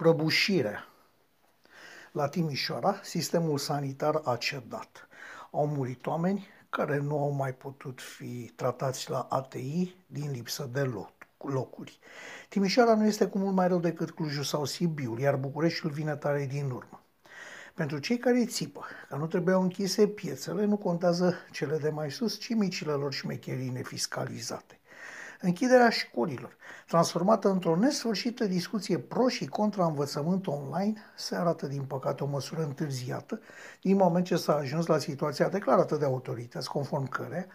Prăbușire. La Timișoara, sistemul sanitar a cedat. Au murit oameni care nu au mai putut fi tratați la ATI din lipsă de locuri. Timișoara nu este cu mult mai rău decât Clujul sau Sibiul, iar Bucureștiul vine tare din urmă. Pentru cei care țipă că nu trebuiau închise piețele, nu contează cele de mai sus, ci micile lor șmecherii nefiscalizate. Închiderea școlilor, transformată într-o nesfârșită discuție pro și contra învățământ online, se arată din păcate o măsură întârziată din moment ce s-a ajuns la situația declarată de autorități, conform care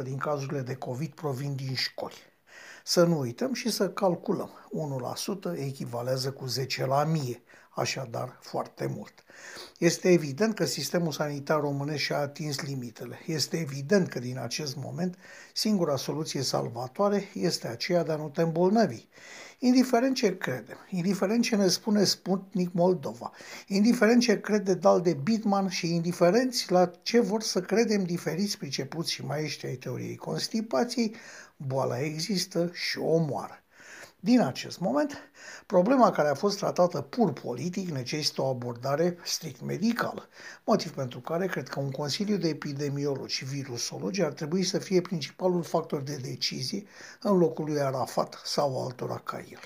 1% din cazurile de COVID provin din școli. Să nu uităm și să calculăm. 1% echivalează cu 10 la 1000, așadar foarte mult. Este evident că sistemul sanitar românesc și-a atins limitele. Este evident că din acest moment singura soluție salvatoare este aceea de a nu te îmbolnăvi. Indiferent ce credem, indiferent ce ne spune Sputnik Moldova, indiferent ce crede Dal de Bitman și indiferent la ce vor să credem diferiți pricepuți și maestri ai teoriei constipației, boala există și o omoară. Din acest moment, problema care a fost tratată pur politic necesită o abordare strict medicală, motiv pentru care cred că un Consiliu de Epidemiologi și Virusologi ar trebui să fie principalul factor de decizie în locul lui Arafat sau altora ca el.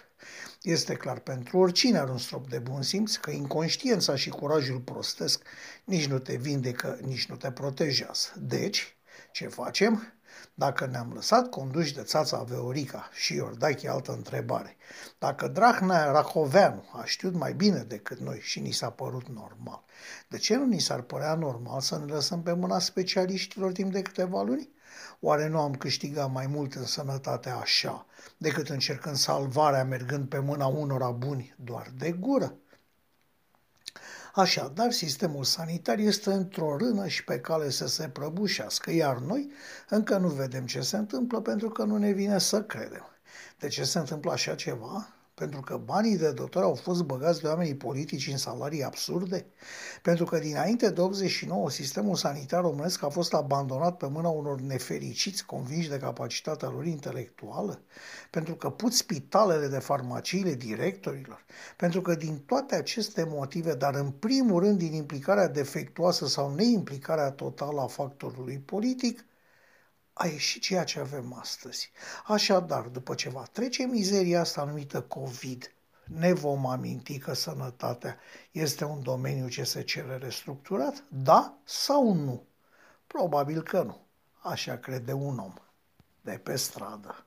Este clar pentru oricine are un strop de bun simț că inconștiența și curajul prostesc nici nu te vindecă, nici nu te protejează. Deci, ce facem? Dacă ne-am lăsat conduși de țața Veorica și Iordache altă întrebare, dacă Drahnea Racoveanu a știut mai bine decât noi și ni s-a părut normal, de ce nu ni s-ar părea normal să ne lăsăm pe mâna specialiștilor timp de câteva luni? Oare nu am câștigat mai mult în sănătate așa decât încercând salvarea mergând pe mâna unora buni doar de gură? Așadar, sistemul sanitar este într-o rână și pe cale să se prăbușească, iar noi încă nu vedem ce se întâmplă pentru că nu ne vine să credem. De ce se întâmplă așa ceva? Pentru că banii de doctor au fost băgați de oamenii politici în salarii absurde? Pentru că dinainte de 89 sistemul sanitar românesc a fost abandonat pe mâna unor nefericiți convinși de capacitatea lor intelectuală? Pentru că put spitalele de farmaciile directorilor? Pentru că din toate aceste motive, dar în primul rând din implicarea defectuoasă sau neimplicarea totală a factorului politic, a ieșit ceea ce avem astăzi. Așadar, după ce va trece mizeria asta numită COVID, ne vom aminti că sănătatea este un domeniu ce se cere restructurat? Da sau nu? Probabil că nu. Așa crede un om de pe stradă.